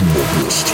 Модность.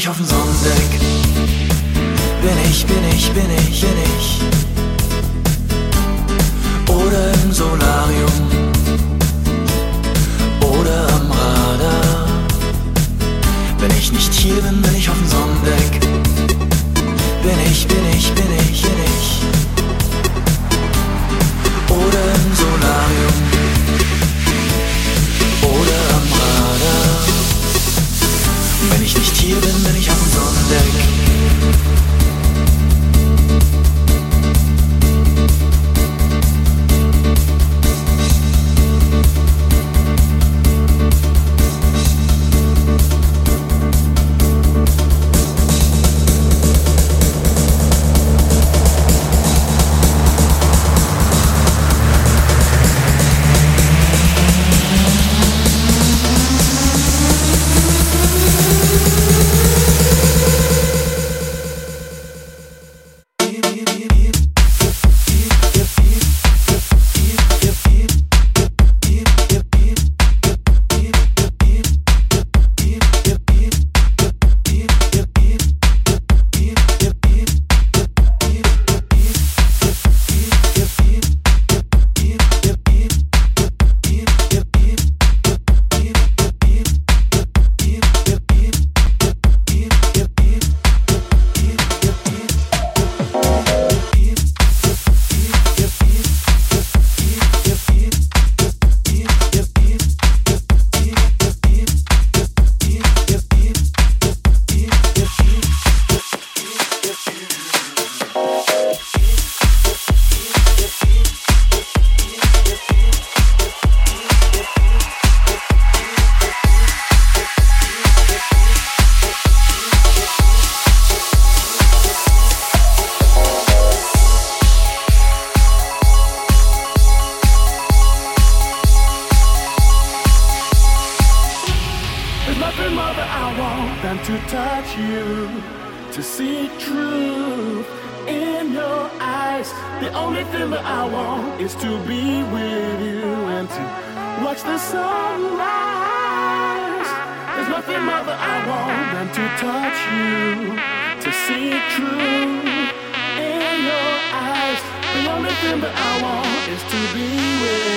ich hoffe so.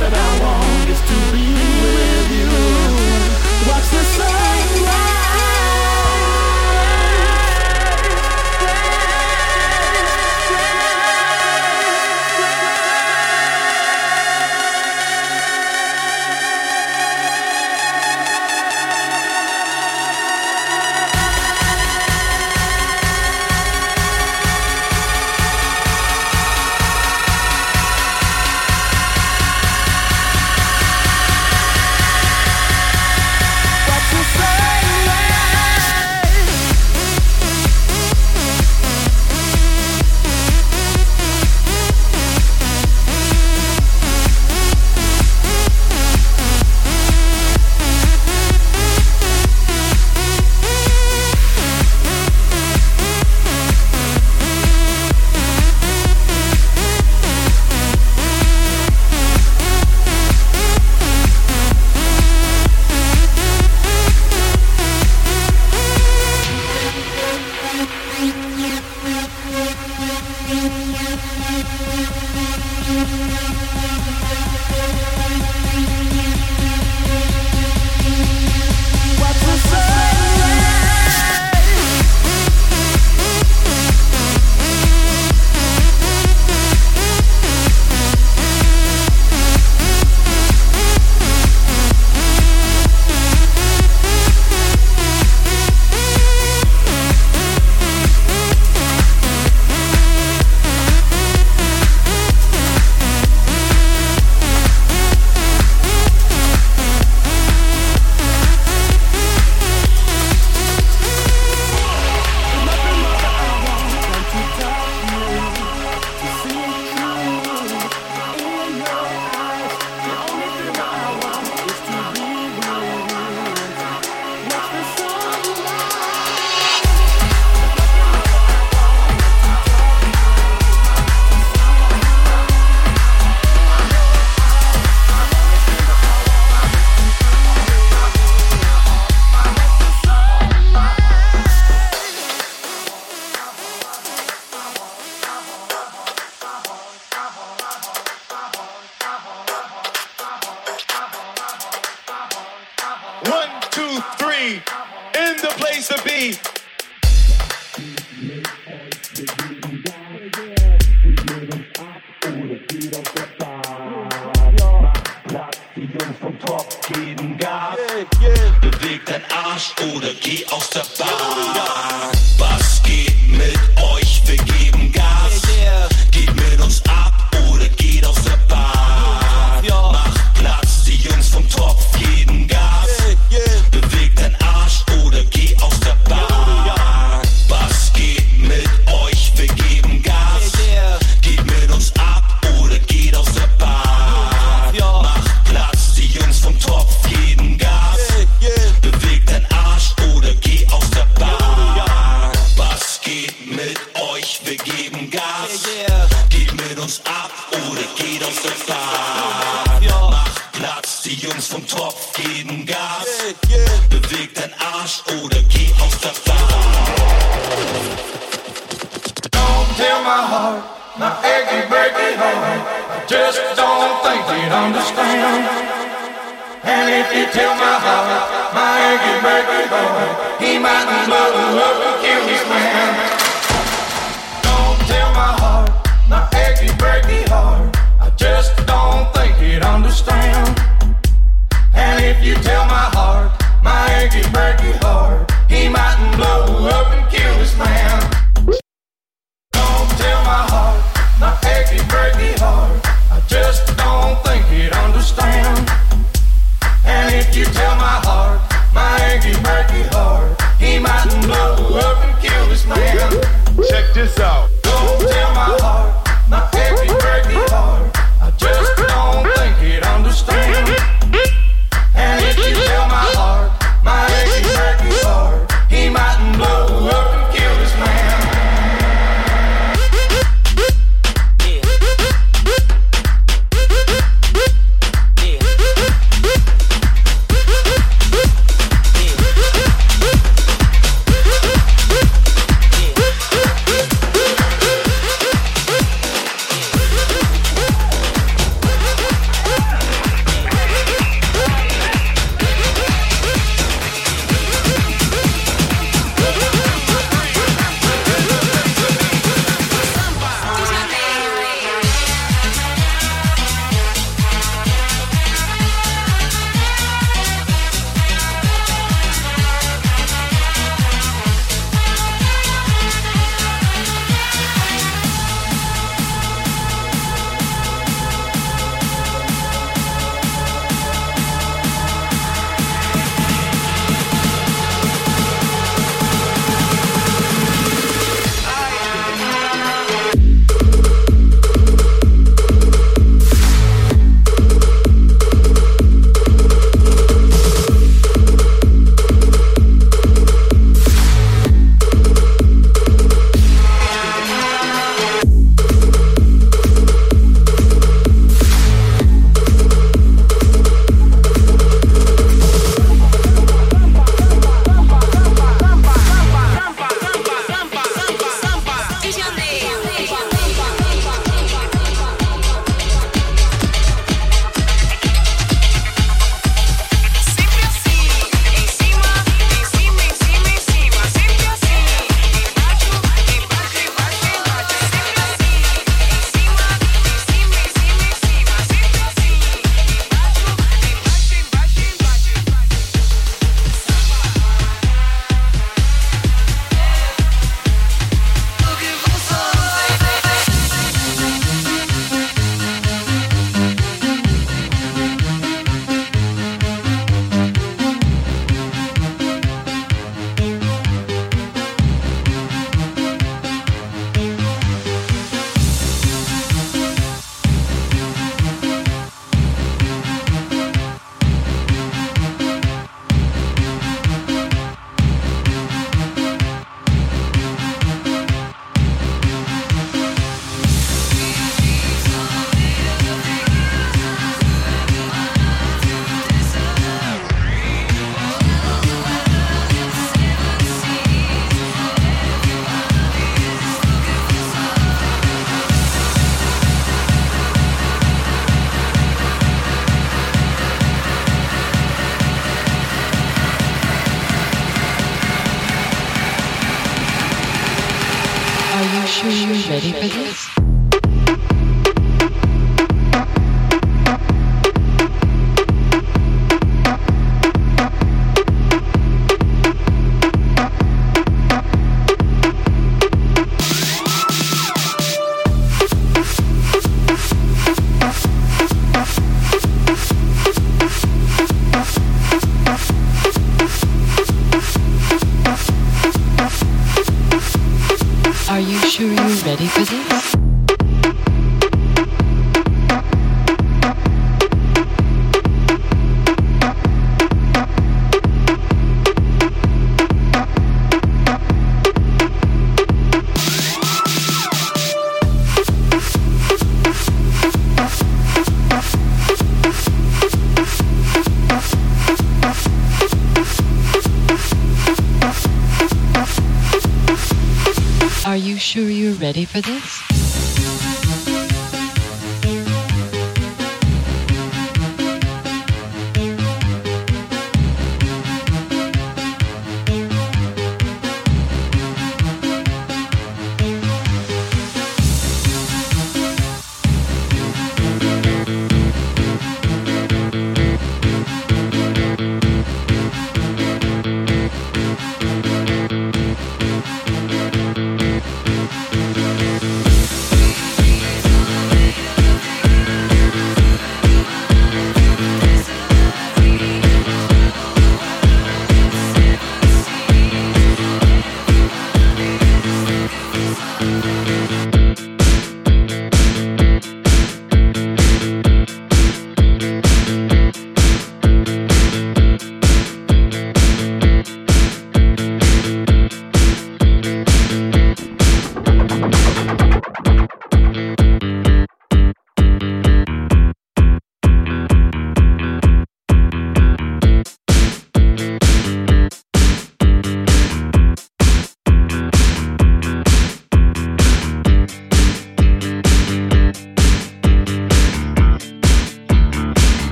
that I want is to be with you. Watch the sun. He might blow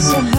so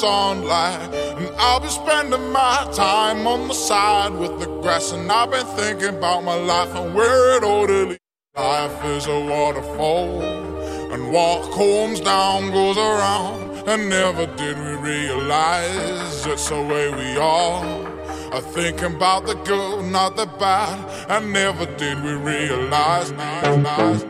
sunlight. And I'll be spending my time on the side with the grass. And I've been thinking about my life and where it lead. Life is a waterfall. And what comes down goes around. And never did we realize it's the way we are. I think about the good, not the bad. And never did we realize. realize, realize,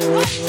saddest